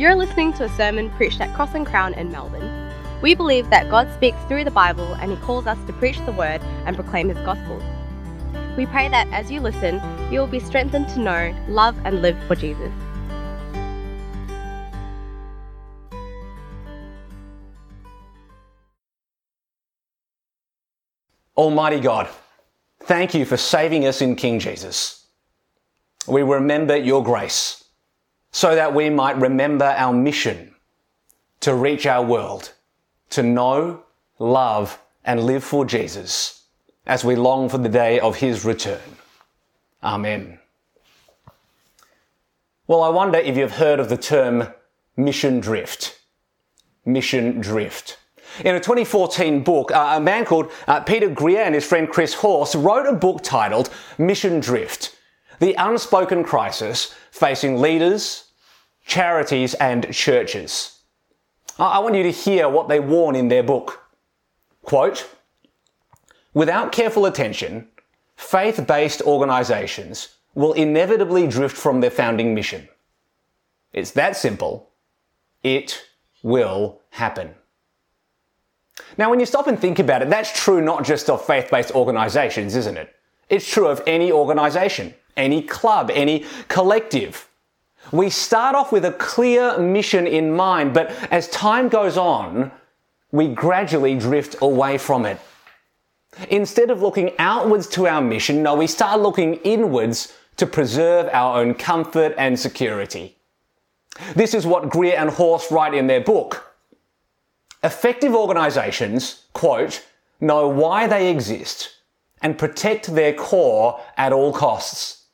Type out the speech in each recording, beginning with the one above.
You're listening to a sermon preached at Cross and Crown in Melbourne. We believe that God speaks through the Bible and He calls us to preach the Word and proclaim His gospel. We pray that as you listen, you will be strengthened to know, love, and live for Jesus. Almighty God, thank you for saving us in King Jesus. We remember your grace so that we might remember our mission to reach our world, to know, love, and live for Jesus as we long for the day of his return. Amen. Well, I wonder if you've heard of the term mission drift. Mission drift. In a 2014 book, uh, a man called uh, Peter Greer and his friend Chris Horst wrote a book titled Mission Drift The Unspoken Crisis Facing Leaders, Charities, and Churches. I want you to hear what they warn in their book. Quote, Without careful attention, faith based organizations will inevitably drift from their founding mission. It's that simple. It will happen. Now, when you stop and think about it, that's true not just of faith based organizations, isn't it? It's true of any organization, any club, any collective. We start off with a clear mission in mind, but as time goes on, we gradually drift away from it. Instead of looking outwards to our mission, no, we start looking inwards to preserve our own comfort and security. This is what Greer and Horst write in their book. Effective organizations, quote, know why they exist and protect their core at all costs.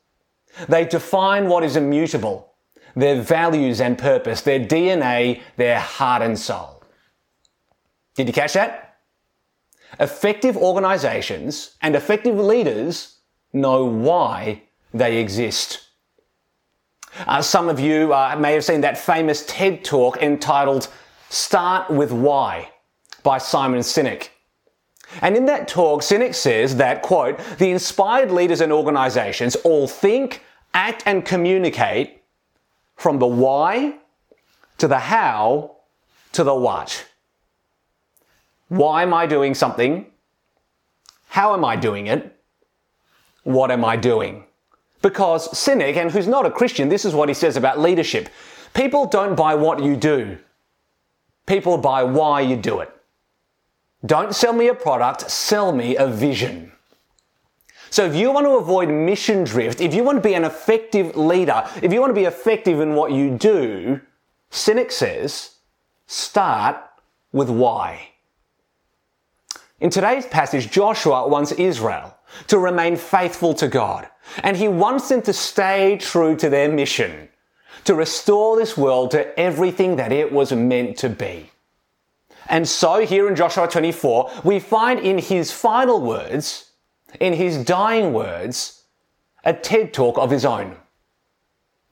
They define what is immutable, their values and purpose, their DNA, their heart and soul. Did you catch that? Effective organizations and effective leaders know why they exist. Uh, some of you uh, may have seen that famous TED talk entitled Start with Why by Simon Sinek. And in that talk, Sinek says that, quote, the inspired leaders and organizations all think, act, and communicate from the why to the how to the what. Why am I doing something? How am I doing it? What am I doing? Because Sinek, and who's not a Christian, this is what he says about leadership. People don't buy what you do. People buy why you do it. Don't sell me a product, sell me a vision. So if you want to avoid mission drift, if you want to be an effective leader, if you want to be effective in what you do, Sinek says, start with why. In today's passage, Joshua wants Israel to remain faithful to God, and he wants them to stay true to their mission to restore this world to everything that it was meant to be. And so here in Joshua 24, we find in his final words, in his dying words, a TED talk of his own.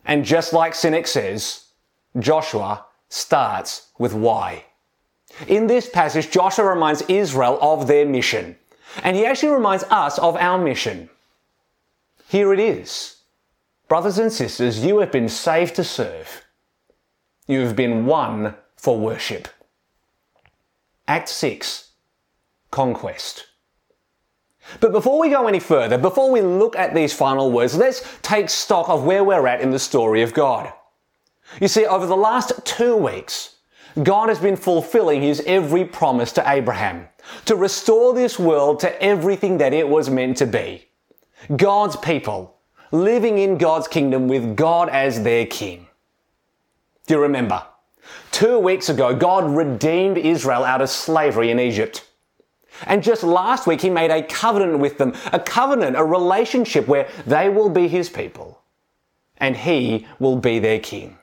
And just like Sinek says, Joshua starts with why. In this passage, Joshua reminds Israel of their mission. And he actually reminds us of our mission. Here it is. Brothers and sisters, you have been saved to serve. You have been won for worship. Act 6 Conquest. But before we go any further, before we look at these final words, let's take stock of where we're at in the story of God. You see, over the last two weeks, God has been fulfilling his every promise to Abraham to restore this world to everything that it was meant to be. God's people living in God's kingdom with God as their king. Do you remember? Two weeks ago, God redeemed Israel out of slavery in Egypt. And just last week, He made a covenant with them, a covenant, a relationship where they will be His people and He will be their king.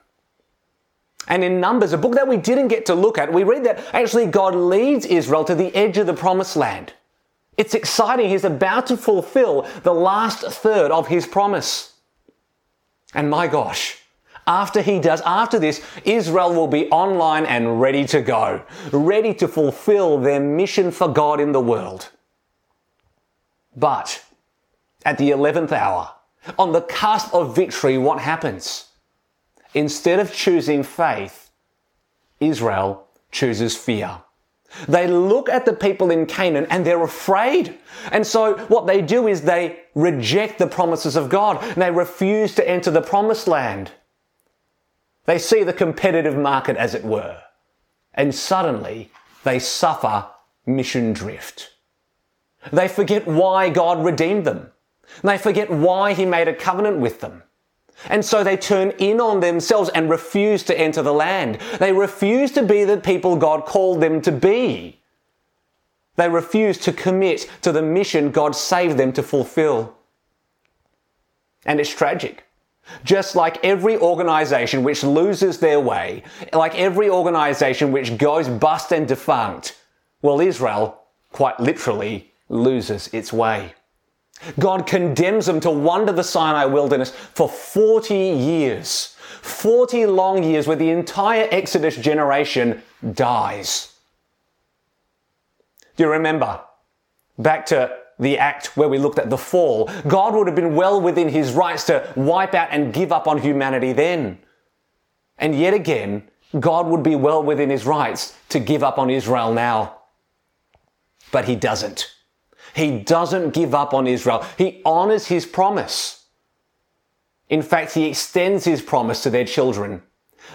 And in Numbers, a book that we didn't get to look at, we read that actually God leads Israel to the edge of the promised land. It's exciting. He's about to fulfill the last third of his promise. And my gosh, after he does, after this, Israel will be online and ready to go, ready to fulfill their mission for God in the world. But at the 11th hour, on the cusp of victory, what happens? Instead of choosing faith, Israel chooses fear. They look at the people in Canaan and they're afraid. And so what they do is they reject the promises of God and they refuse to enter the promised land. They see the competitive market as it were. And suddenly they suffer mission drift. They forget why God redeemed them. They forget why He made a covenant with them. And so they turn in on themselves and refuse to enter the land. They refuse to be the people God called them to be. They refuse to commit to the mission God saved them to fulfill. And it's tragic. Just like every organization which loses their way, like every organization which goes bust and defunct, well, Israel quite literally loses its way. God condemns them to wander the Sinai wilderness for 40 years. 40 long years where the entire Exodus generation dies. Do you remember? Back to the act where we looked at the fall. God would have been well within his rights to wipe out and give up on humanity then. And yet again, God would be well within his rights to give up on Israel now. But he doesn't. He doesn't give up on Israel. He honors his promise. In fact, he extends his promise to their children.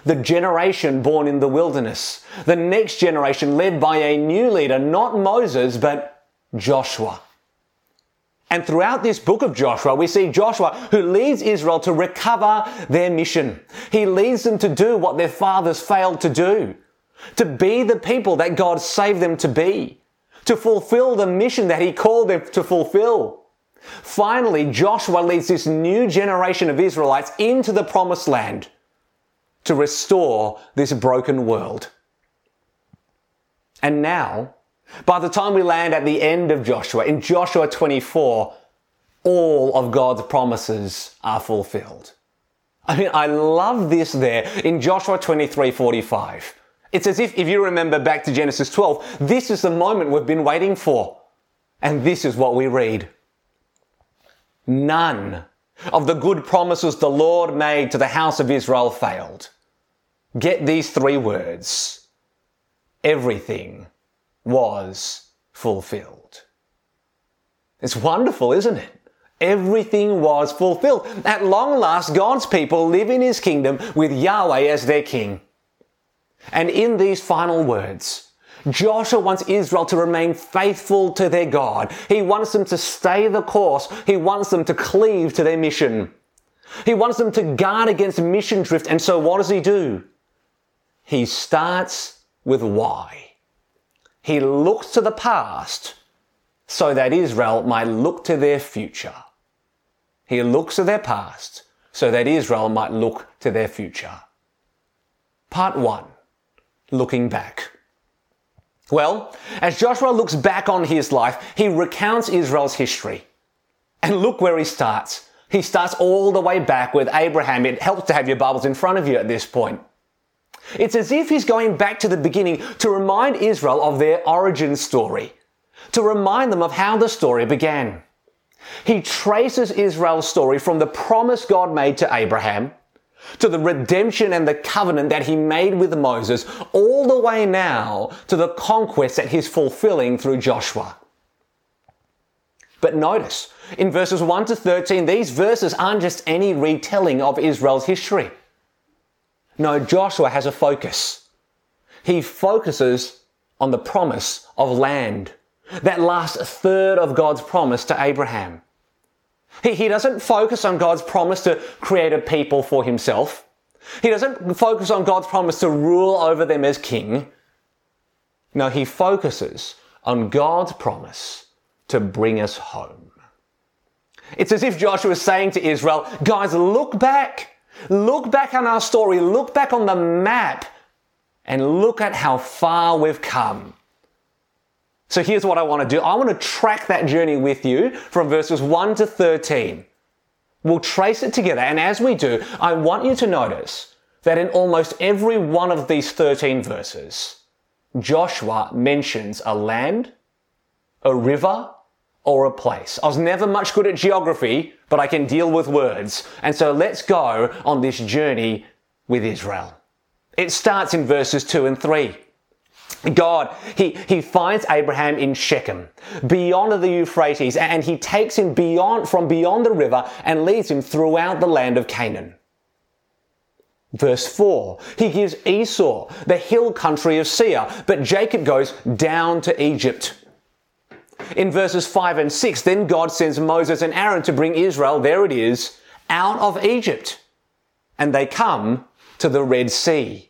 The generation born in the wilderness. The next generation led by a new leader, not Moses, but Joshua. And throughout this book of Joshua, we see Joshua who leads Israel to recover their mission. He leads them to do what their fathers failed to do. To be the people that God saved them to be to fulfill the mission that he called them to fulfill. Finally, Joshua leads this new generation of Israelites into the promised land to restore this broken world. And now, by the time we land at the end of Joshua, in Joshua 24, all of God's promises are fulfilled. I mean, I love this there in Joshua 23 45. It's as if, if you remember back to Genesis 12, this is the moment we've been waiting for. And this is what we read. None of the good promises the Lord made to the house of Israel failed. Get these three words. Everything was fulfilled. It's wonderful, isn't it? Everything was fulfilled. At long last, God's people live in His kingdom with Yahweh as their king. And in these final words, Joshua wants Israel to remain faithful to their God. He wants them to stay the course. He wants them to cleave to their mission. He wants them to guard against mission drift. And so what does he do? He starts with why. He looks to the past so that Israel might look to their future. He looks to their past so that Israel might look to their future. Part one looking back. Well, as Joshua looks back on his life, he recounts Israel's history. And look where he starts. He starts all the way back with Abraham. It helps to have your Bibles in front of you at this point. It's as if he's going back to the beginning to remind Israel of their origin story, to remind them of how the story began. He traces Israel's story from the promise God made to Abraham to the redemption and the covenant that he made with Moses, all the way now to the conquest that he's fulfilling through Joshua. But notice, in verses 1 to 13, these verses aren't just any retelling of Israel's history. No, Joshua has a focus. He focuses on the promise of land, that last third of God's promise to Abraham. He, he doesn't focus on God's promise to create a people for himself. He doesn't focus on God's promise to rule over them as king. No, he focuses on God's promise to bring us home. It's as if Joshua is saying to Israel, guys, look back. Look back on our story. Look back on the map and look at how far we've come. So here's what I want to do. I want to track that journey with you from verses 1 to 13. We'll trace it together. And as we do, I want you to notice that in almost every one of these 13 verses, Joshua mentions a land, a river, or a place. I was never much good at geography, but I can deal with words. And so let's go on this journey with Israel. It starts in verses 2 and 3. God, he, he finds Abraham in Shechem, beyond the Euphrates, and he takes him beyond, from beyond the river and leads him throughout the land of Canaan. Verse 4, he gives Esau the hill country of Seir, but Jacob goes down to Egypt. In verses 5 and 6, then God sends Moses and Aaron to bring Israel, there it is, out of Egypt. And they come to the Red Sea.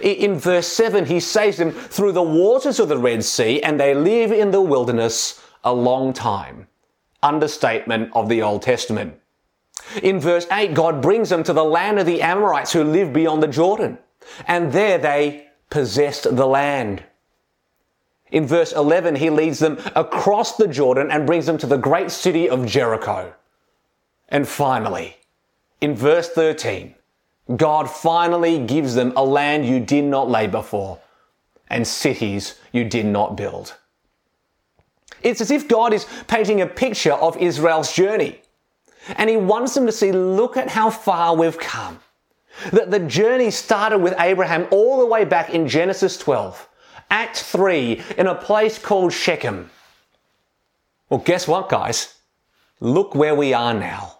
In verse 7, he saves them through the waters of the Red Sea and they live in the wilderness a long time. Understatement of the Old Testament. In verse 8, God brings them to the land of the Amorites who live beyond the Jordan. And there they possessed the land. In verse 11, he leads them across the Jordan and brings them to the great city of Jericho. And finally, in verse 13, God finally gives them a land you did not labor for and cities you did not build. It's as if God is painting a picture of Israel's journey. And he wants them to see, look at how far we've come. That the journey started with Abraham all the way back in Genesis 12, Act 3, in a place called Shechem. Well, guess what, guys? Look where we are now.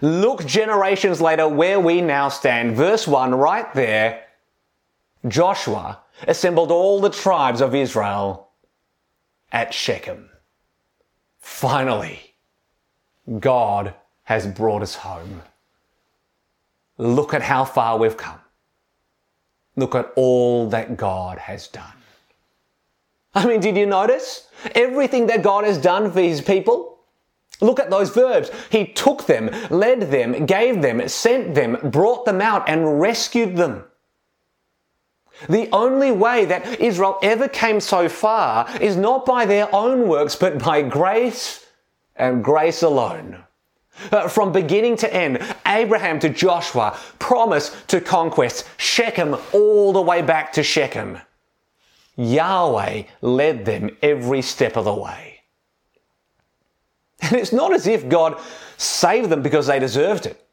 Look generations later where we now stand. Verse 1, right there. Joshua assembled all the tribes of Israel at Shechem. Finally, God has brought us home. Look at how far we've come. Look at all that God has done. I mean, did you notice everything that God has done for his people? Look at those verbs. He took them, led them, gave them, sent them, brought them out, and rescued them. The only way that Israel ever came so far is not by their own works, but by grace and grace alone. Uh, from beginning to end, Abraham to Joshua, promise to conquest, Shechem all the way back to Shechem. Yahweh led them every step of the way. And it's not as if God saved them because they deserved it.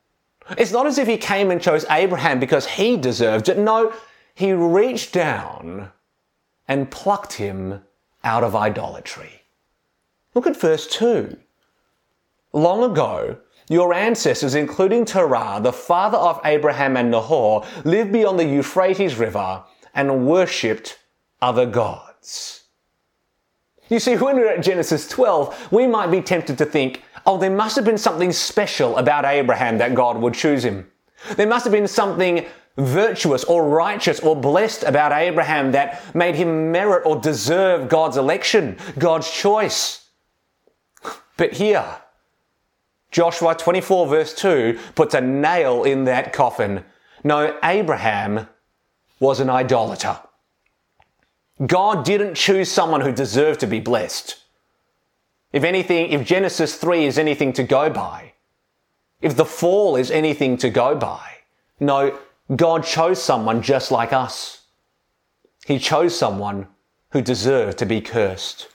It's not as if He came and chose Abraham because he deserved it. No, He reached down and plucked him out of idolatry. Look at verse 2. Long ago, your ancestors, including Terah, the father of Abraham and Nahor, lived beyond the Euphrates River and worshipped other gods. You see, when we're at Genesis 12, we might be tempted to think, oh, there must have been something special about Abraham that God would choose him. There must have been something virtuous or righteous or blessed about Abraham that made him merit or deserve God's election, God's choice. But here, Joshua 24 verse 2 puts a nail in that coffin. No, Abraham was an idolater. God didn't choose someone who deserved to be blessed. If anything, if Genesis 3 is anything to go by, if the fall is anything to go by, no, God chose someone just like us. He chose someone who deserved to be cursed.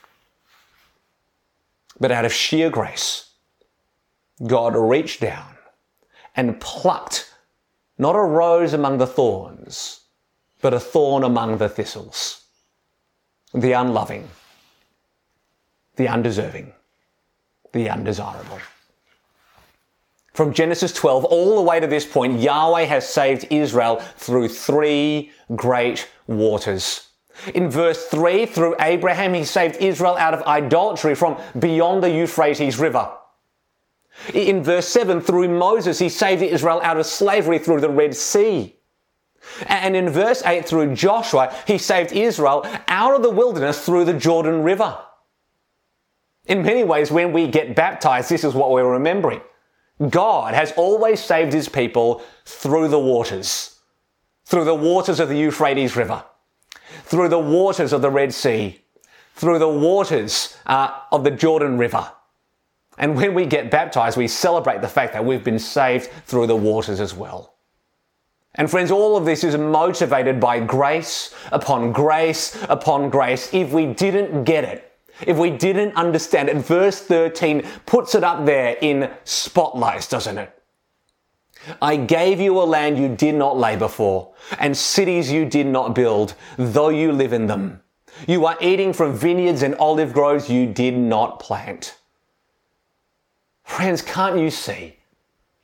But out of sheer grace, God reached down and plucked not a rose among the thorns, but a thorn among the thistles the unloving, the undeserving, the undesirable. From Genesis 12 all the way to this point, Yahweh has saved Israel through three great waters. In verse 3, through Abraham, he saved Israel out of idolatry from beyond the Euphrates River. In verse 7, through Moses, he saved Israel out of slavery through the Red Sea. And in verse 8 through Joshua, he saved Israel out of the wilderness through the Jordan River. In many ways, when we get baptized, this is what we're remembering. God has always saved his people through the waters, through the waters of the Euphrates River, through the waters of the Red Sea, through the waters uh, of the Jordan River. And when we get baptized, we celebrate the fact that we've been saved through the waters as well. And friends, all of this is motivated by grace upon grace upon grace. If we didn't get it, if we didn't understand it, verse 13 puts it up there in spotlights, doesn't it? I gave you a land you did not labor for, and cities you did not build, though you live in them. You are eating from vineyards and olive groves you did not plant. Friends, can't you see?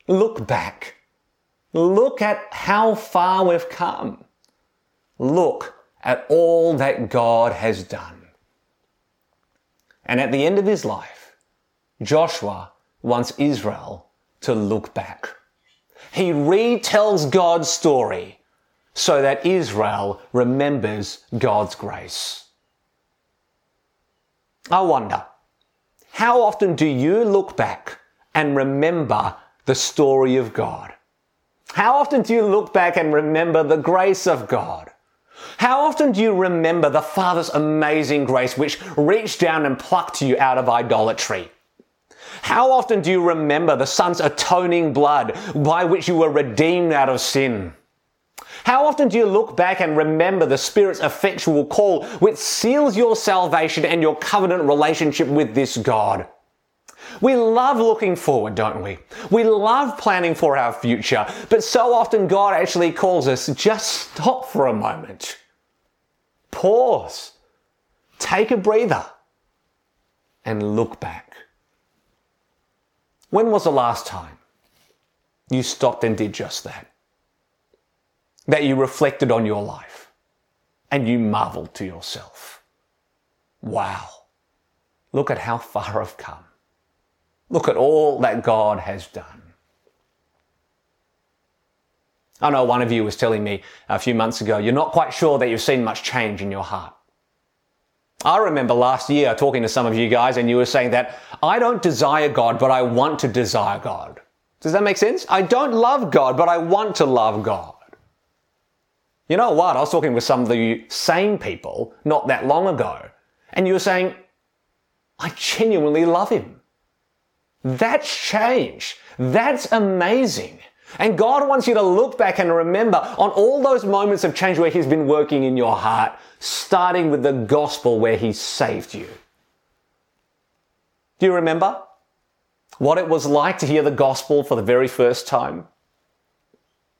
Look back. Look at how far we've come. Look at all that God has done. And at the end of his life, Joshua wants Israel to look back. He retells God's story so that Israel remembers God's grace. I wonder, how often do you look back and remember the story of God? How often do you look back and remember the grace of God? How often do you remember the Father's amazing grace which reached down and plucked you out of idolatry? How often do you remember the Son's atoning blood by which you were redeemed out of sin? How often do you look back and remember the Spirit's effectual call which seals your salvation and your covenant relationship with this God? We love looking forward, don't we? We love planning for our future, but so often God actually calls us just stop for a moment. Pause. Take a breather and look back. When was the last time you stopped and did just that? That you reflected on your life and you marveled to yourself. Wow. Look at how far I've come. Look at all that God has done. I know one of you was telling me a few months ago, you're not quite sure that you've seen much change in your heart. I remember last year talking to some of you guys and you were saying that I don't desire God, but I want to desire God. Does that make sense? I don't love God, but I want to love God. You know what? I was talking with some of the same people not that long ago, and you were saying, I genuinely love Him. That's change. That's amazing. And God wants you to look back and remember on all those moments of change where He's been working in your heart, starting with the gospel where He saved you. Do you remember what it was like to hear the gospel for the very first time?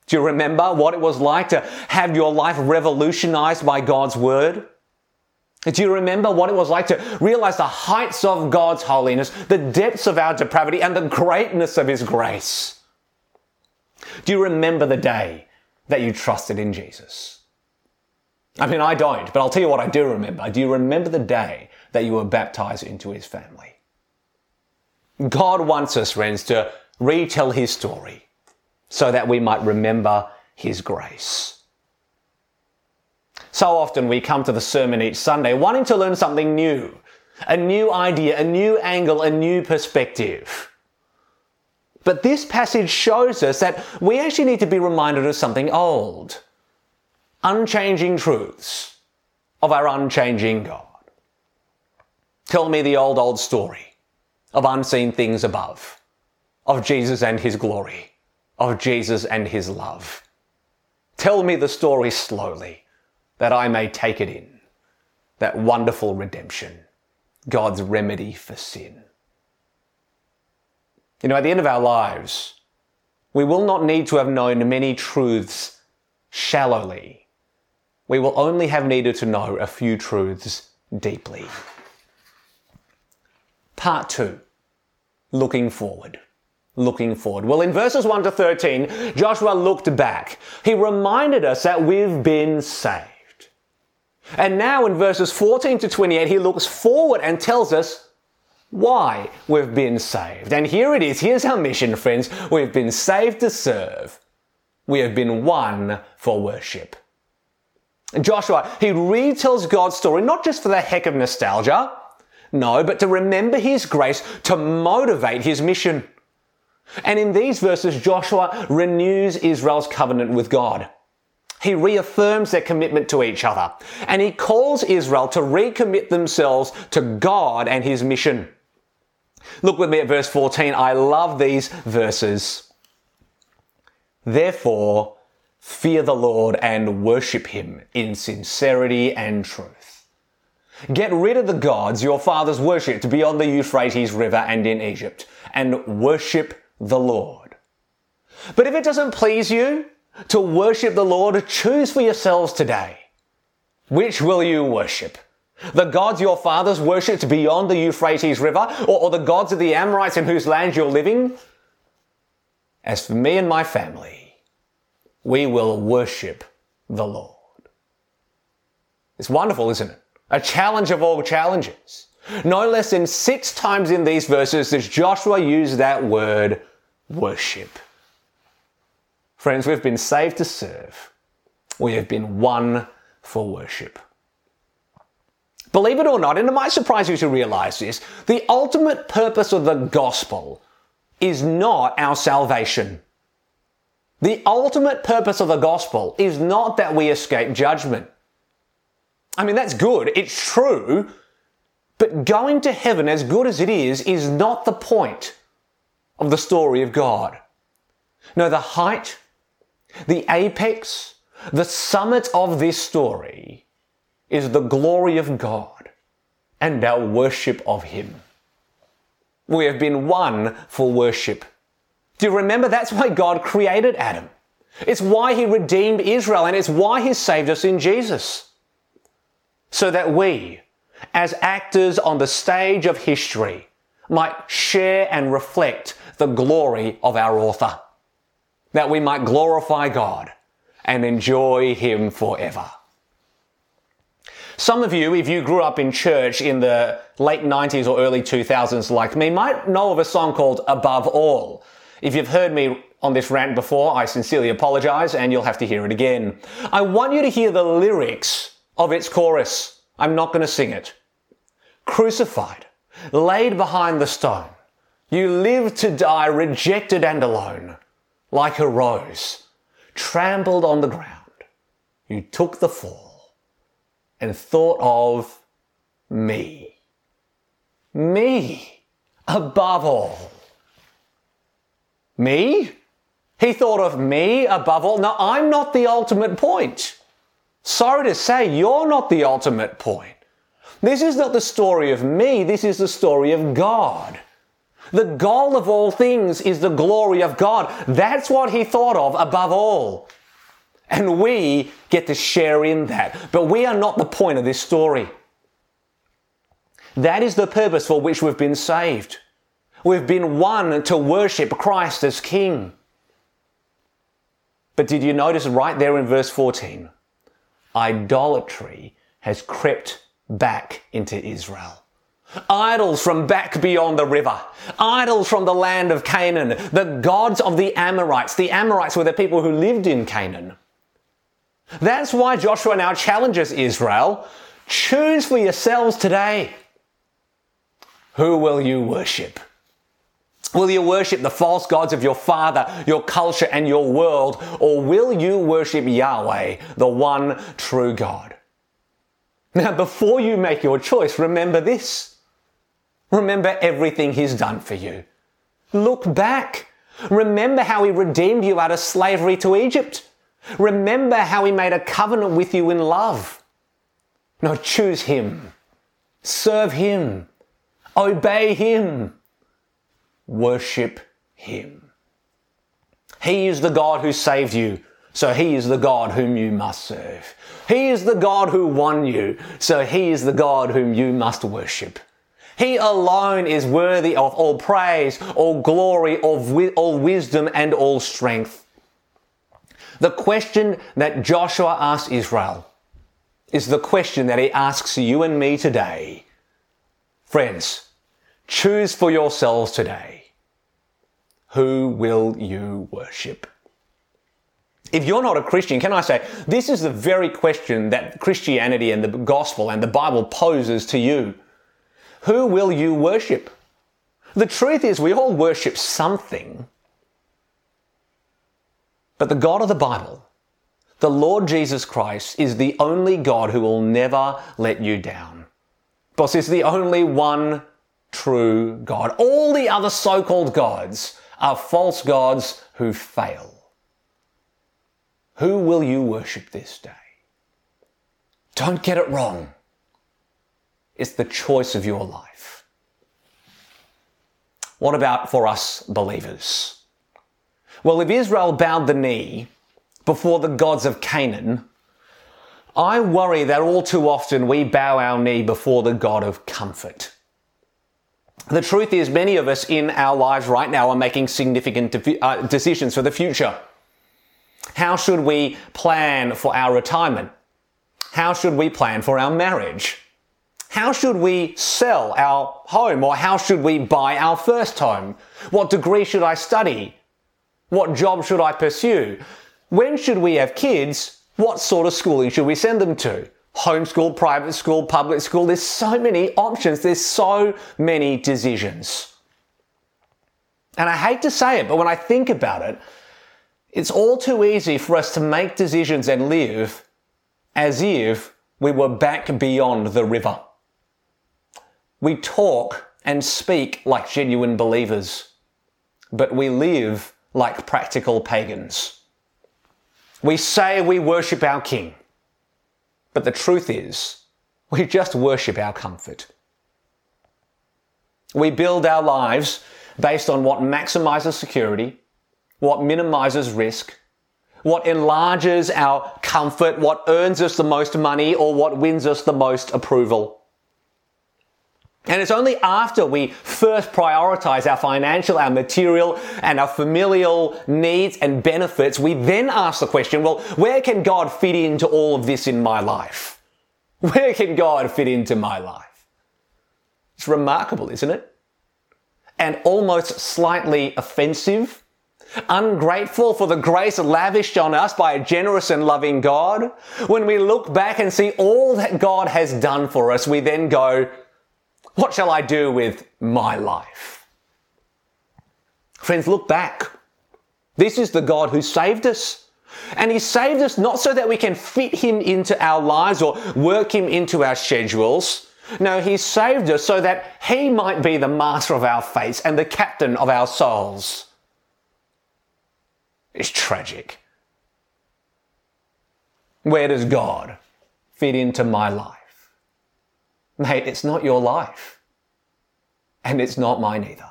Do you remember what it was like to have your life revolutionized by God's word? Do you remember what it was like to realize the heights of God's holiness, the depths of our depravity, and the greatness of His grace? Do you remember the day that you trusted in Jesus? I mean, I don't, but I'll tell you what I do remember. Do you remember the day that you were baptized into His family? God wants us, friends, to retell His story so that we might remember His grace. So often we come to the sermon each Sunday wanting to learn something new, a new idea, a new angle, a new perspective. But this passage shows us that we actually need to be reminded of something old. Unchanging truths of our unchanging God. Tell me the old, old story of unseen things above, of Jesus and his glory, of Jesus and his love. Tell me the story slowly that I may take it in. That wonderful redemption, God's remedy for sin. You know, at the end of our lives, we will not need to have known many truths shallowly. We will only have needed to know a few truths deeply. Part two, looking forward. Looking forward. Well, in verses 1 to 13, Joshua looked back. He reminded us that we've been saved. And now in verses 14 to 28, he looks forward and tells us why we've been saved. And here it is. Here's our mission, friends. We've been saved to serve. We have been won for worship. Joshua, he retells God's story not just for the heck of nostalgia, no, but to remember his grace to motivate his mission. And in these verses, Joshua renews Israel's covenant with God. He reaffirms their commitment to each other and he calls Israel to recommit themselves to God and his mission. Look with me at verse 14. I love these verses. Therefore, fear the Lord and worship him in sincerity and truth. Get rid of the gods your fathers worshipped beyond the Euphrates River and in Egypt and worship the Lord. But if it doesn't please you to worship the Lord, choose for yourselves today. Which will you worship? The gods your fathers worshipped beyond the Euphrates River, or, or the gods of the Amorites in whose land you're living? As for me and my family, we will worship the Lord. It's wonderful, isn't it? A challenge of all challenges. No less than six times in these verses does Joshua use that word worship. Friends, we've been saved to serve. We have been won for worship. Believe it or not, and it might surprise you to realize this, the ultimate purpose of the gospel is not our salvation. The ultimate purpose of the gospel is not that we escape judgment. I mean, that's good. It's true. But going to heaven, as good as it is, is not the point of the story of God. No, the height, the apex, the summit of this story is the glory of God and our worship of Him. We have been won for worship. Do you remember that's why God created Adam? It's why He redeemed Israel and it's why He saved us in Jesus. So that we, as actors on the stage of history, might share and reflect the glory of our author. That we might glorify God and enjoy Him forever. Some of you, if you grew up in church in the late 90s or early 2000s like me, might know of a song called Above All. If you've heard me on this rant before, I sincerely apologize and you'll have to hear it again. I want you to hear the lyrics of its chorus. I'm not going to sing it. Crucified, laid behind the stone, you live to die rejected and alone, like a rose, trampled on the ground. You took the fall and thought of me. Me, above all. Me? He thought of me above all. Now, I'm not the ultimate point. Sorry to say, you're not the ultimate point. This is not the story of me, this is the story of God. The goal of all things is the glory of God. That's what he thought of above all. And we get to share in that. But we are not the point of this story. That is the purpose for which we've been saved. We've been won to worship Christ as King. But did you notice right there in verse 14? Idolatry has crept back into Israel. Idols from back beyond the river. Idols from the land of Canaan. The gods of the Amorites. The Amorites were the people who lived in Canaan. That's why Joshua now challenges Israel choose for yourselves today. Who will you worship? Will you worship the false gods of your father, your culture, and your world, or will you worship Yahweh, the one true God? Now, before you make your choice, remember this. Remember everything He's done for you. Look back. Remember how He redeemed you out of slavery to Egypt. Remember how he made a covenant with you in love. Now choose him. Serve him. Obey him. Worship him. He is the God who saved you, so he is the God whom you must serve. He is the God who won you, so he is the God whom you must worship. He alone is worthy of all praise, all glory, all, all wisdom, and all strength. The question that Joshua asked Israel is the question that he asks you and me today. Friends, choose for yourselves today. Who will you worship? If you're not a Christian, can I say, this is the very question that Christianity and the gospel and the Bible poses to you. Who will you worship? The truth is, we all worship something. But the God of the Bible, the Lord Jesus Christ, is the only God who will never let you down. Because it's the only one true God. All the other so called gods are false gods who fail. Who will you worship this day? Don't get it wrong. It's the choice of your life. What about for us believers? Well, if Israel bowed the knee before the gods of Canaan, I worry that all too often we bow our knee before the God of comfort. The truth is, many of us in our lives right now are making significant de- uh, decisions for the future. How should we plan for our retirement? How should we plan for our marriage? How should we sell our home or how should we buy our first home? What degree should I study? What job should I pursue? When should we have kids? What sort of schooling should we send them to? Homeschool, private school, public school. There's so many options. There's so many decisions. And I hate to say it, but when I think about it, it's all too easy for us to make decisions and live as if we were back beyond the river. We talk and speak like genuine believers, but we live like practical pagans. We say we worship our King, but the truth is, we just worship our comfort. We build our lives based on what maximizes security, what minimizes risk, what enlarges our comfort, what earns us the most money, or what wins us the most approval. And it's only after we first prioritize our financial, our material, and our familial needs and benefits, we then ask the question, well, where can God fit into all of this in my life? Where can God fit into my life? It's remarkable, isn't it? And almost slightly offensive, ungrateful for the grace lavished on us by a generous and loving God. When we look back and see all that God has done for us, we then go, what shall I do with my life? Friends, look back. This is the God who saved us. And He saved us not so that we can fit Him into our lives or work Him into our schedules. No, He saved us so that He might be the master of our fates and the captain of our souls. It's tragic. Where does God fit into my life? Mate, it's not your life. And it's not mine either.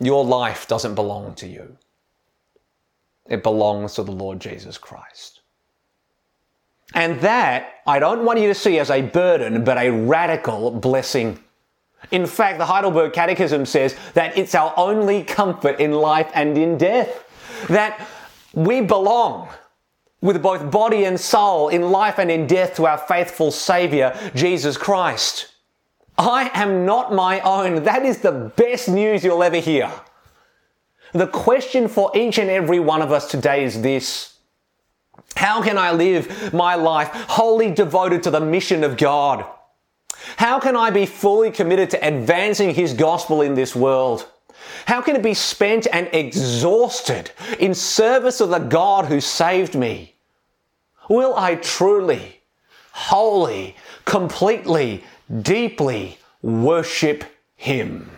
Your life doesn't belong to you. It belongs to the Lord Jesus Christ. And that I don't want you to see as a burden, but a radical blessing. In fact, the Heidelberg Catechism says that it's our only comfort in life and in death. That we belong with both body and soul in life and in death to our faithful Savior, Jesus Christ. I am not my own. That is the best news you'll ever hear. The question for each and every one of us today is this. How can I live my life wholly devoted to the mission of God? How can I be fully committed to advancing His gospel in this world? How can it be spent and exhausted in service of the God who saved me? Will I truly, wholly, completely, deeply worship Him?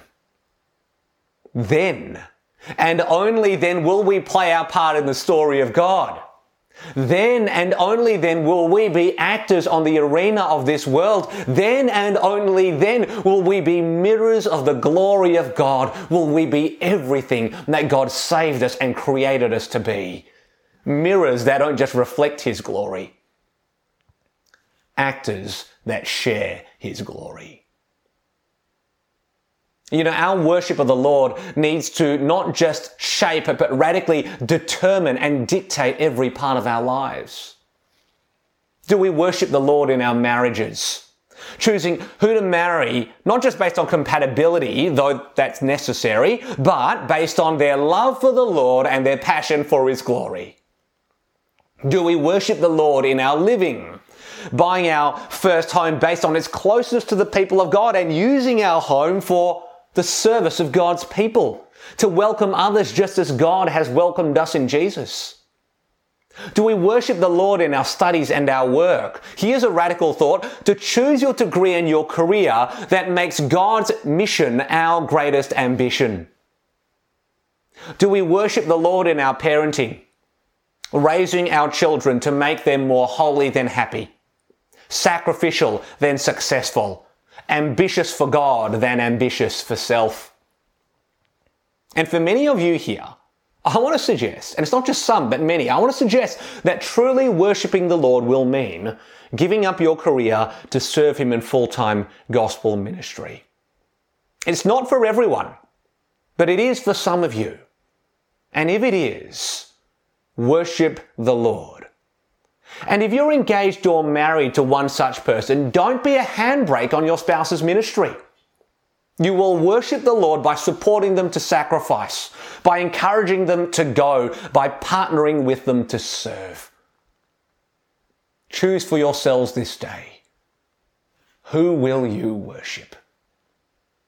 Then, and only then will we play our part in the story of God. Then and only then will we be actors on the arena of this world. Then and only then will we be mirrors of the glory of God. Will we be everything that God saved us and created us to be. Mirrors that don't just reflect His glory. Actors that share His glory. You know, our worship of the Lord needs to not just shape it, but radically determine and dictate every part of our lives. Do we worship the Lord in our marriages? Choosing who to marry, not just based on compatibility, though that's necessary, but based on their love for the Lord and their passion for His glory. Do we worship the Lord in our living? Buying our first home based on its closeness to the people of God and using our home for the service of God's people, to welcome others just as God has welcomed us in Jesus? Do we worship the Lord in our studies and our work? Here's a radical thought to choose your degree and your career that makes God's mission our greatest ambition. Do we worship the Lord in our parenting, raising our children to make them more holy than happy, sacrificial than successful, ambitious for God than ambitious for self? And for many of you here, I want to suggest, and it's not just some, but many, I want to suggest that truly worshipping the Lord will mean giving up your career to serve Him in full-time gospel ministry. It's not for everyone, but it is for some of you. And if it is, worship the Lord. And if you're engaged or married to one such person, don't be a handbrake on your spouse's ministry. You will worship the Lord by supporting them to sacrifice, by encouraging them to go, by partnering with them to serve. Choose for yourselves this day. Who will you worship?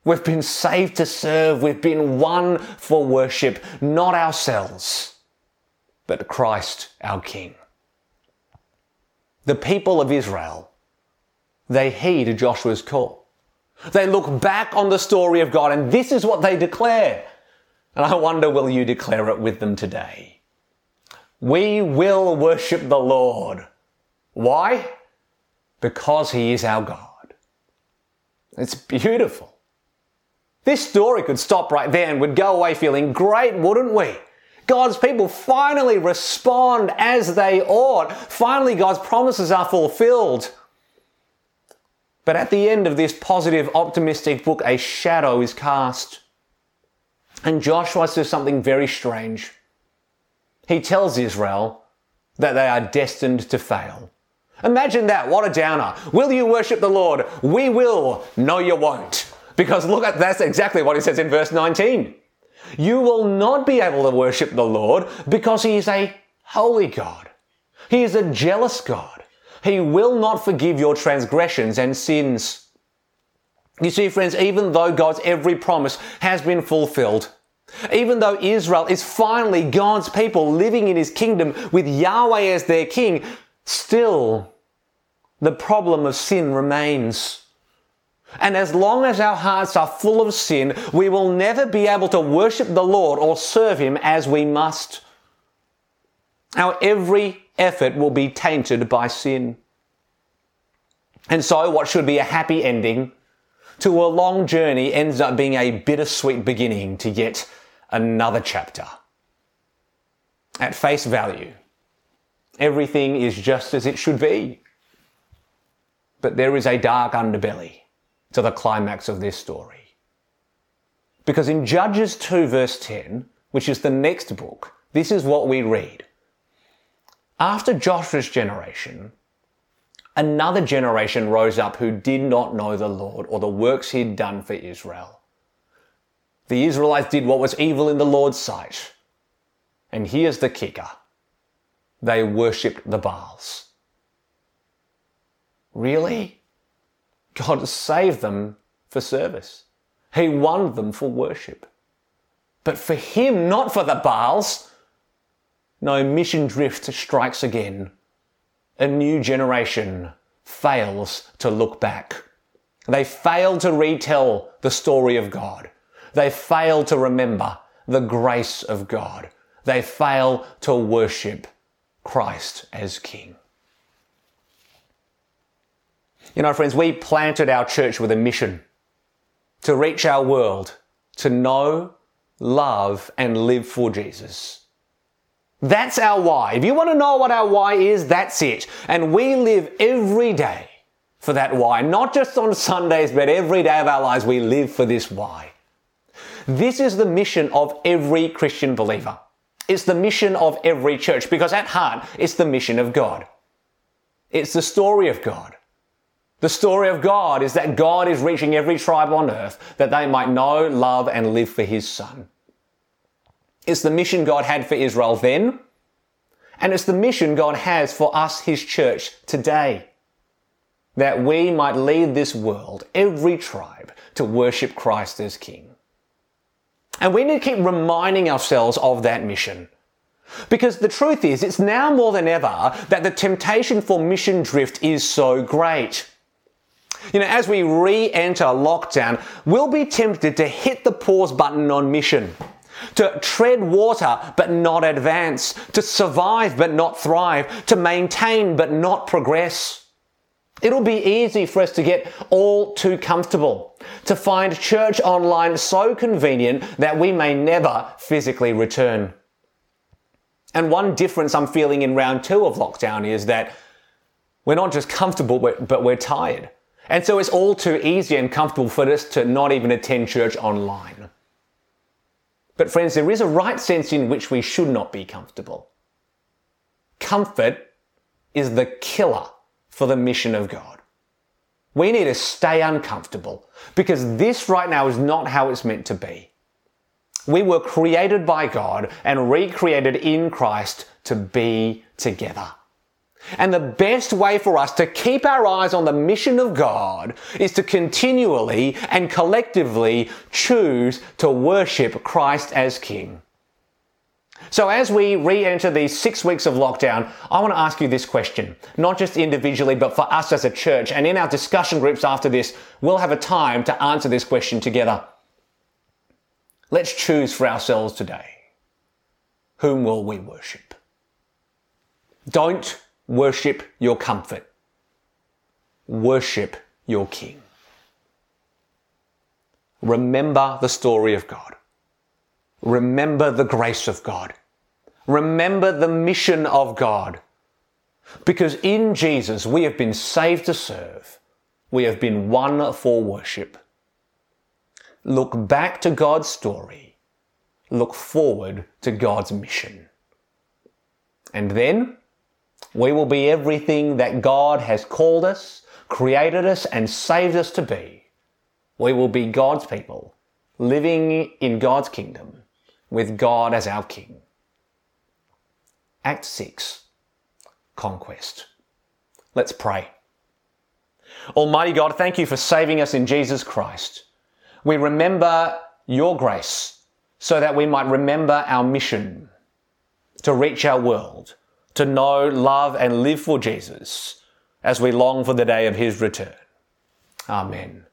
We've been saved to serve. We've been won for worship, not ourselves, but Christ our King. The people of Israel, they heed Joshua's call. They look back on the story of God and this is what they declare. And I wonder, will you declare it with them today? We will worship the Lord. Why? Because He is our God. It's beautiful. This story could stop right there and we'd go away feeling great, wouldn't we? God's people finally respond as they ought. Finally, God's promises are fulfilled. But at the end of this positive, optimistic book, a shadow is cast. And Joshua says something very strange. He tells Israel that they are destined to fail. Imagine that. What a downer. Will you worship the Lord? We will. No, you won't. Because look at that's exactly what he says in verse 19. You will not be able to worship the Lord because he is a holy God. He is a jealous God. He will not forgive your transgressions and sins. You see, friends, even though God's every promise has been fulfilled, even though Israel is finally God's people living in his kingdom with Yahweh as their king, still the problem of sin remains. And as long as our hearts are full of sin, we will never be able to worship the Lord or serve Him as we must. Our every effort will be tainted by sin. And so, what should be a happy ending to a long journey ends up being a bittersweet beginning to yet another chapter. At face value, everything is just as it should be. But there is a dark underbelly to the climax of this story. Because in Judges 2, verse 10, which is the next book, this is what we read. After Joshua's generation, another generation rose up who did not know the Lord or the works he'd done for Israel. The Israelites did what was evil in the Lord's sight. And here's the kicker they worshipped the Baals. Really? God saved them for service. He won them for worship. But for him, not for the Baals, no mission drift strikes again. A new generation fails to look back. They fail to retell the story of God. They fail to remember the grace of God. They fail to worship Christ as King. You know, friends, we planted our church with a mission to reach our world, to know, love, and live for Jesus. That's our why. If you want to know what our why is, that's it. And we live every day for that why. Not just on Sundays, but every day of our lives, we live for this why. This is the mission of every Christian believer. It's the mission of every church because at heart, it's the mission of God. It's the story of God. The story of God is that God is reaching every tribe on earth that they might know, love, and live for His Son. It's the mission God had for Israel then, and it's the mission God has for us, His church, today. That we might lead this world, every tribe, to worship Christ as King. And we need to keep reminding ourselves of that mission. Because the truth is, it's now more than ever that the temptation for mission drift is so great. You know, as we re enter lockdown, we'll be tempted to hit the pause button on mission to tread water but not advance, to survive but not thrive, to maintain but not progress. It'll be easy for us to get all too comfortable, to find church online so convenient that we may never physically return. And one difference I'm feeling in round two of lockdown is that we're not just comfortable, but we're tired. And so it's all too easy and comfortable for us to not even attend church online. But friends, there is a right sense in which we should not be comfortable. Comfort is the killer for the mission of God. We need to stay uncomfortable because this right now is not how it's meant to be. We were created by God and recreated in Christ to be together. And the best way for us to keep our eyes on the mission of God is to continually and collectively choose to worship Christ as King. So as we re-enter these six weeks of lockdown, I want to ask you this question, not just individually, but for us as a church. And in our discussion groups after this, we'll have a time to answer this question together. Let's choose for ourselves today. Whom will we worship? Don't worship your comfort. Worship your King. Remember the story of God. Remember the grace of God. Remember the mission of God. Because in Jesus we have been saved to serve. We have been won for worship. Look back to God's story. Look forward to God's mission. And then we will be everything that God has called us, created us, and saved us to be. We will be God's people, living in God's kingdom, with God as our King. Act 6 Conquest. Let's pray. Almighty God, thank you for saving us in Jesus Christ. We remember your grace so that we might remember our mission to reach our world, to know, love, and live for Jesus as we long for the day of his return. Amen.